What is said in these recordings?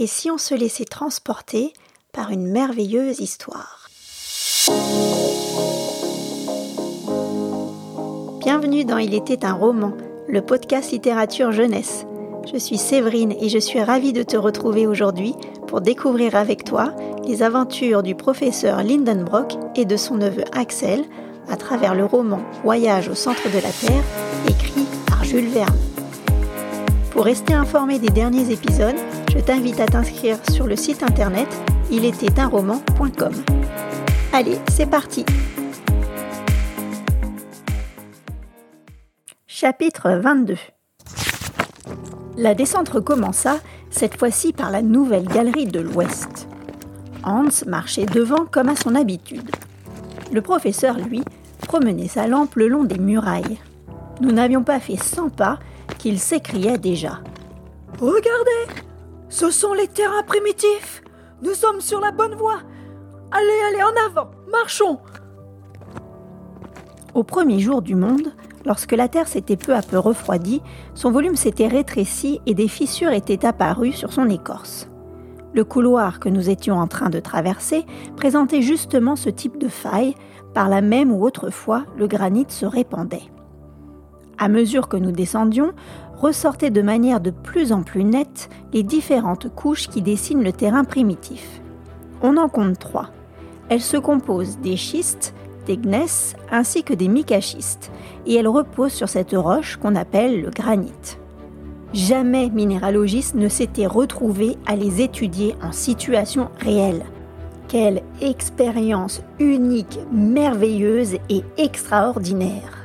Et si on se laissait transporter par une merveilleuse histoire Bienvenue dans Il était un roman, le podcast littérature jeunesse. Je suis Séverine et je suis ravie de te retrouver aujourd'hui pour découvrir avec toi les aventures du professeur Lindenbrock et de son neveu Axel à travers le roman Voyage au centre de la Terre, écrit par Jules Verne. Pour rester informé des derniers épisodes, je t'invite à t'inscrire sur le site internet roman.com. Allez, c'est parti Chapitre 22 La descente recommença, cette fois-ci par la nouvelle galerie de l'Ouest. Hans marchait devant comme à son habitude. Le professeur, lui, promenait sa lampe le long des murailles. Nous n'avions pas fait 100 pas qu'il s'écriait déjà. Regardez Ce sont les terrains primitifs Nous sommes sur la bonne voie Allez, allez, en avant Marchons Au premier jour du monde, lorsque la Terre s'était peu à peu refroidie, son volume s'était rétréci et des fissures étaient apparues sur son écorce. Le couloir que nous étions en train de traverser présentait justement ce type de faille, par la même où autrefois le granit se répandait. À mesure que nous descendions, ressortaient de manière de plus en plus nette les différentes couches qui dessinent le terrain primitif. On en compte trois. Elles se composent des schistes, des gneiss ainsi que des micaschistes, et elles reposent sur cette roche qu'on appelle le granit. Jamais minéralogiste ne s'était retrouvé à les étudier en situation réelle. Quelle expérience unique, merveilleuse et extraordinaire.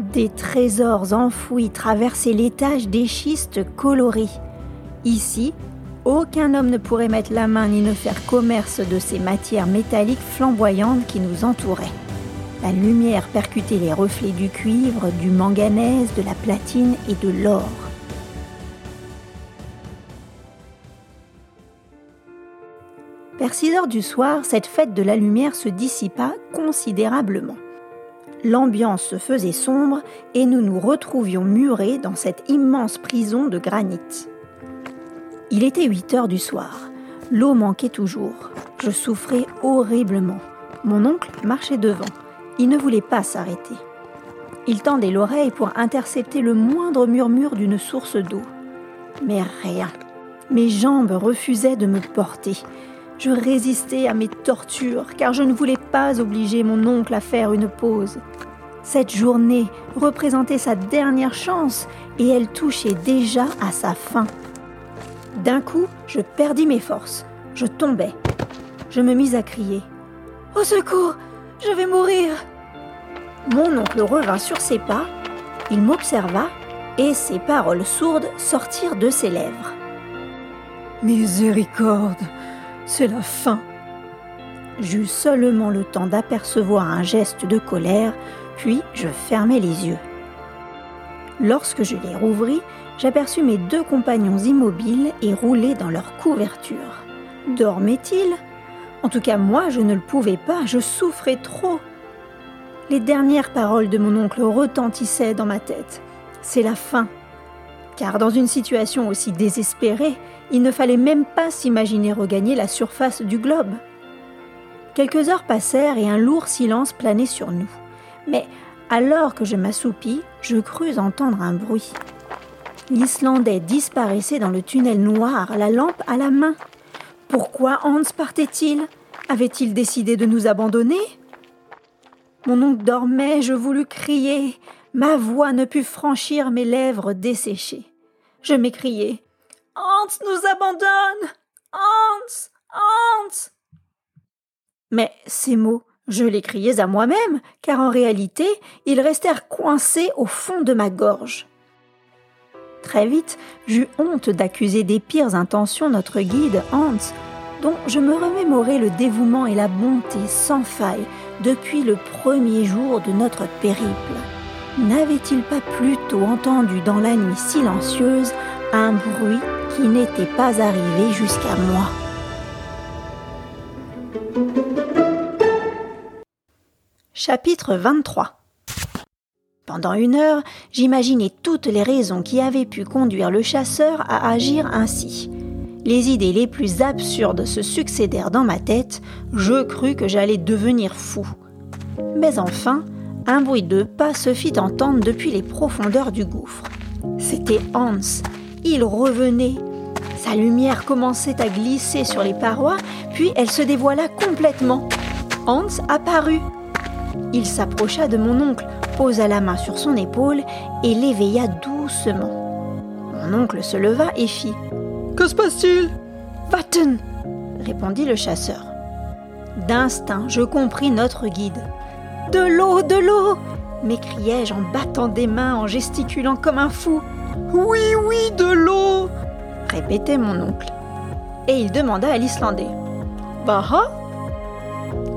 Des trésors enfouis traversaient l'étage des schistes colorés. Ici, aucun homme ne pourrait mettre la main ni ne faire commerce de ces matières métalliques flamboyantes qui nous entouraient. La lumière percutait les reflets du cuivre, du manganèse, de la platine et de l'or. Vers 6 heures du soir, cette fête de la lumière se dissipa considérablement. L'ambiance se faisait sombre et nous nous retrouvions murés dans cette immense prison de granit. Il était 8 heures du soir. L'eau manquait toujours. Je souffrais horriblement. Mon oncle marchait devant. Il ne voulait pas s'arrêter. Il tendait l'oreille pour intercepter le moindre murmure d'une source d'eau. Mais rien. Mes jambes refusaient de me porter. Je résistais à mes tortures car je ne voulais pas obliger mon oncle à faire une pause. Cette journée représentait sa dernière chance et elle touchait déjà à sa fin. D'un coup, je perdis mes forces. Je tombais. Je me mis à crier. Au secours Je vais mourir Mon oncle revint sur ses pas, il m'observa et ses paroles sourdes sortirent de ses lèvres. Miséricorde c'est la fin. J'eus seulement le temps d'apercevoir un geste de colère, puis je fermai les yeux. Lorsque je les rouvris, j'aperçus mes deux compagnons immobiles et roulés dans leur couverture. Dormaient-ils? En tout cas, moi, je ne le pouvais pas, je souffrais trop. Les dernières paroles de mon oncle retentissaient dans ma tête. C'est la fin. Car dans une situation aussi désespérée, il ne fallait même pas s'imaginer regagner la surface du globe. Quelques heures passèrent et un lourd silence planait sur nous. Mais alors que je m'assoupis, je crus entendre un bruit. L'Islandais disparaissait dans le tunnel noir, la lampe à la main. Pourquoi Hans partait-il? Avait-il décidé de nous abandonner? Mon oncle dormait, je voulus crier. Ma voix ne put franchir mes lèvres desséchées. Je m'écriai Hans nous abandonne Hans Hans Mais ces mots, je les criais à moi-même, car en réalité, ils restèrent coincés au fond de ma gorge. Très vite, j'eus honte d'accuser des pires intentions notre guide Hans, dont je me remémorais le dévouement et la bonté sans faille depuis le premier jour de notre périple. N'avait-il pas plutôt entendu dans la nuit silencieuse un bruit qui n'était pas arrivé jusqu'à moi. Chapitre 23 Pendant une heure, j'imaginais toutes les raisons qui avaient pu conduire le chasseur à agir ainsi. les idées les plus absurdes se succédèrent dans ma tête, je crus que j'allais devenir fou. Mais enfin, un bruit de pas se fit entendre depuis les profondeurs du gouffre. C'était Hans. Il revenait. Sa lumière commençait à glisser sur les parois, puis elle se dévoila complètement. Hans apparut. Il s'approcha de mon oncle, posa la main sur son épaule et l'éveilla doucement. Mon oncle se leva et fit Que se passe-t-il? Vatten répondit le chasseur. D'instinct, je compris notre guide. De l'eau, de l'eau m'écriai-je en battant des mains, en gesticulant comme un fou. Oui, oui, de l'eau répétait mon oncle. Et il demanda à l'Islandais. Baha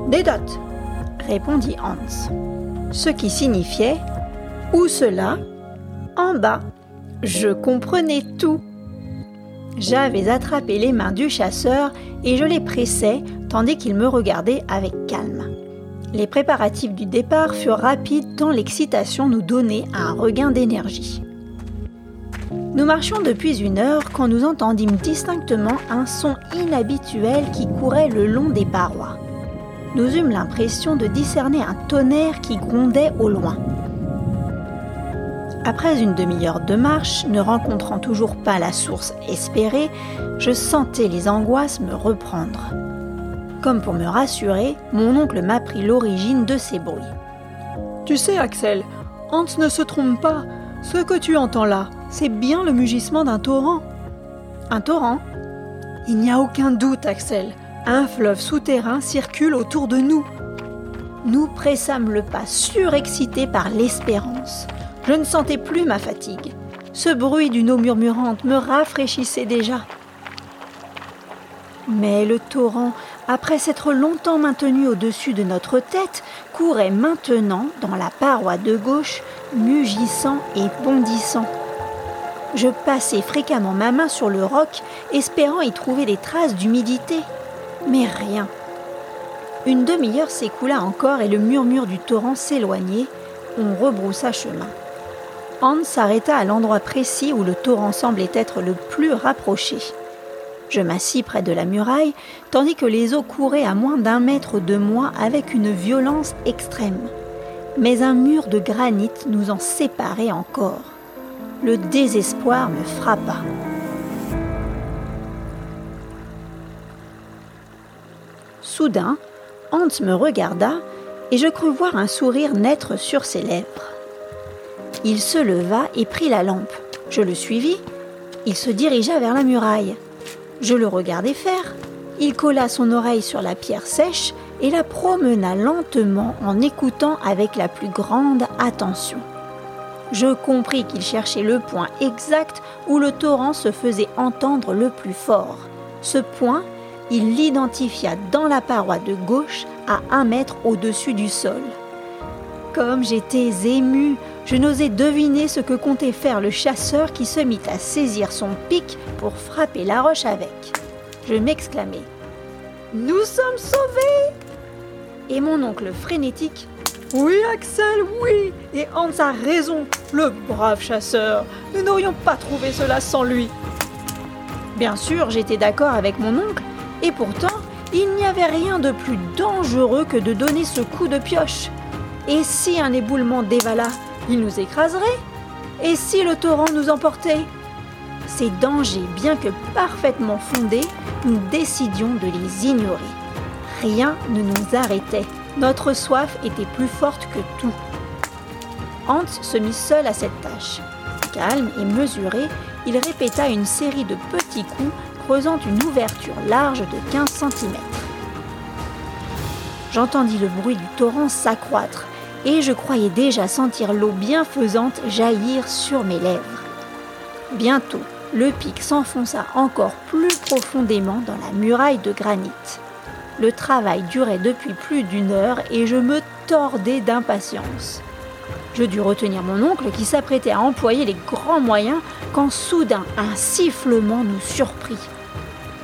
Dedot répondit Hans. Ce qui signifiait Où cela En bas. Je comprenais tout. J'avais attrapé les mains du chasseur et je les pressais tandis qu'il me regardait avec calme. Les préparatifs du départ furent rapides tant l'excitation nous donnait un regain d'énergie. Nous marchions depuis une heure quand nous entendîmes distinctement un son inhabituel qui courait le long des parois. Nous eûmes l'impression de discerner un tonnerre qui grondait au loin. Après une demi-heure de marche, ne rencontrant toujours pas la source espérée, je sentais les angoisses me reprendre. Comme pour me rassurer, mon oncle m'apprit l'origine de ces bruits. Tu sais, Axel, Hans ne se trompe pas. Ce que tu entends là, c'est bien le mugissement d'un torrent. Un torrent? Il n'y a aucun doute, Axel. Un fleuve souterrain circule autour de nous. Nous pressâmes le pas, surexcités par l'espérance. Je ne sentais plus ma fatigue. Ce bruit d'une eau murmurante me rafraîchissait déjà. Mais le torrent, après s'être longtemps maintenu au-dessus de notre tête, courait maintenant dans la paroi de gauche, mugissant et bondissant. Je passais fréquemment ma main sur le roc, espérant y trouver des traces d'humidité. Mais rien. Une demi-heure s'écoula encore et le murmure du torrent s'éloignait. On rebroussa chemin. Hans s'arrêta à l'endroit précis où le torrent semblait être le plus rapproché. Je m'assis près de la muraille, tandis que les eaux couraient à moins d'un mètre de moi avec une violence extrême. Mais un mur de granit nous en séparait encore. Le désespoir me frappa. Soudain, Hans me regarda et je crus voir un sourire naître sur ses lèvres. Il se leva et prit la lampe. Je le suivis. Il se dirigea vers la muraille. Je le regardai faire. Il colla son oreille sur la pierre sèche et la promena lentement en écoutant avec la plus grande attention. Je compris qu'il cherchait le point exact où le torrent se faisait entendre le plus fort. Ce point, il l'identifia dans la paroi de gauche à un mètre au-dessus du sol. Comme j'étais ému, je n'osais deviner ce que comptait faire le chasseur qui se mit à saisir son pic pour frapper la roche avec. Je m'exclamai. Nous sommes sauvés! Et mon oncle frénétique. Oui, Axel, oui! Et Hans a raison, le brave chasseur. Nous n'aurions pas trouvé cela sans lui. Bien sûr, j'étais d'accord avec mon oncle, et pourtant, il n'y avait rien de plus dangereux que de donner ce coup de pioche. Et si un éboulement dévala, il nous écraserait Et si le torrent nous emportait? Ces dangers, bien que parfaitement fondés, nous décidions de les ignorer. Rien ne nous arrêtait. Notre soif était plus forte que tout. Hans se mit seul à cette tâche. Calme et mesuré, il répéta une série de petits coups creusant une ouverture large de 15 cm. J'entendis le bruit du torrent s'accroître et je croyais déjà sentir l'eau bienfaisante jaillir sur mes lèvres. Bientôt, le pic s'enfonça encore plus profondément dans la muraille de granit. Le travail durait depuis plus d'une heure et je me tordais d'impatience. Je dus retenir mon oncle qui s'apprêtait à employer les grands moyens quand soudain un sifflement nous surprit.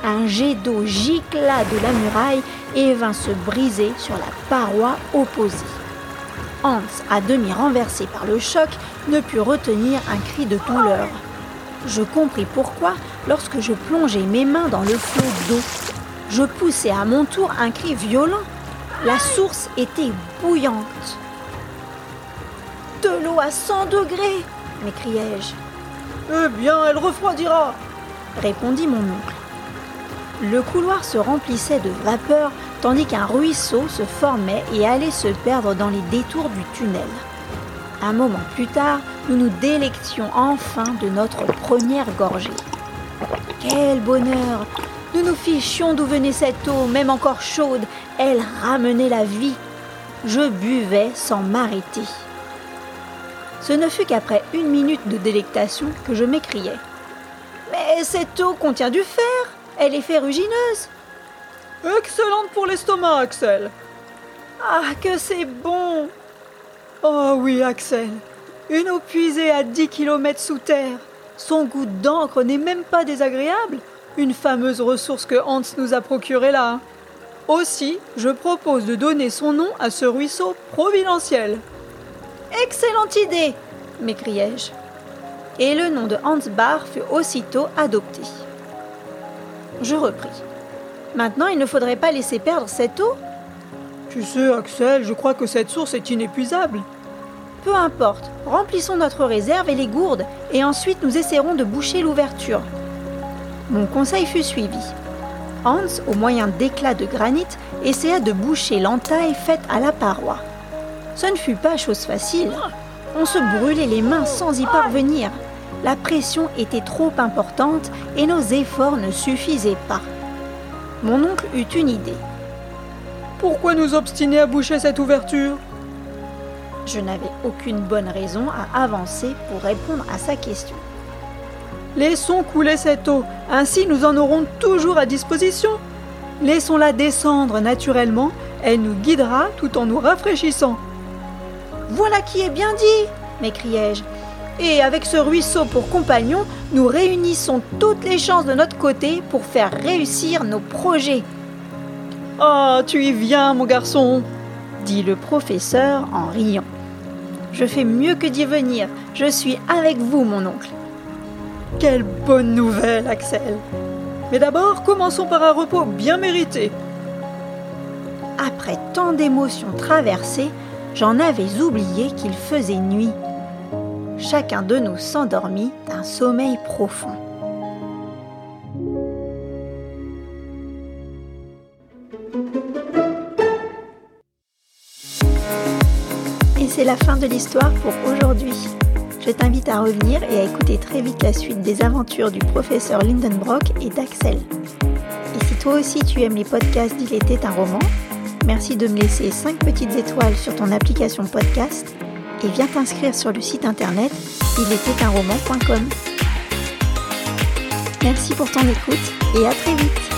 Un jet d'eau gicla de la muraille et vint se briser sur la paroi opposée. Hans, à demi renversé par le choc, ne put retenir un cri de douleur. Je compris pourquoi lorsque je plongeais mes mains dans le flot d'eau. Je poussais à mon tour un cri violent. La source était bouillante. De l'eau à 100 degrés m'écriai-je. Eh bien, elle refroidira répondit mon oncle. Le couloir se remplissait de vapeur tandis qu'un ruisseau se formait et allait se perdre dans les détours du tunnel. Un moment plus tard, nous nous délections enfin de notre première gorgée. Quel bonheur Nous nous fichions d'où venait cette eau, même encore chaude. Elle ramenait la vie. Je buvais sans m'arrêter. Ce ne fut qu'après une minute de délectation que je m'écriai. Mais cette eau contient du fer Elle est ferrugineuse. Excellente pour l'estomac, Axel. Ah, que c'est bon. Oh oui, Axel. Une eau puisée à 10 km sous terre. Son goût d'encre n'est même pas désagréable. Une fameuse ressource que Hans nous a procurée là. Aussi, je propose de donner son nom à ce ruisseau providentiel. Excellente idée m'écriai-je. Et le nom de Hans Bar fut aussitôt adopté. Je repris. Maintenant, il ne faudrait pas laisser perdre cette eau Tu sais, Axel, je crois que cette source est inépuisable. Peu importe, remplissons notre réserve et les gourdes, et ensuite nous essaierons de boucher l'ouverture. Mon conseil fut suivi. Hans, au moyen d'éclats de granit, essaya de boucher l'entaille faite à la paroi. Ce ne fut pas chose facile. On se brûlait les mains sans y parvenir. La pression était trop importante et nos efforts ne suffisaient pas. Mon oncle eut une idée. Pourquoi nous obstiner à boucher cette ouverture? Je n'avais aucune bonne raison à avancer pour répondre à sa question. Laissons couler cette eau, ainsi nous en aurons toujours à disposition. Laissons-la descendre naturellement, elle nous guidera tout en nous rafraîchissant. Voilà qui est bien dit m'écriai-je. Et avec ce ruisseau pour compagnon, nous réunissons toutes les chances de notre côté pour faire réussir nos projets. Ah, tu y viens, mon garçon dit le professeur en riant. Je fais mieux que d'y venir. Je suis avec vous, mon oncle. Quelle bonne nouvelle, Axel. Mais d'abord, commençons par un repos bien mérité. Après tant d'émotions traversées, j'en avais oublié qu'il faisait nuit. Chacun de nous s'endormit d'un sommeil profond. Et c'est la fin de l'histoire pour aujourd'hui. Je t'invite à revenir et à écouter très vite la suite des aventures du professeur Lindenbrock et d'Axel. Et si toi aussi tu aimes les podcasts d'Il était un roman, merci de me laisser 5 petites étoiles sur ton application podcast et viens t'inscrire sur le site internet roman.com. Merci pour ton écoute et à très vite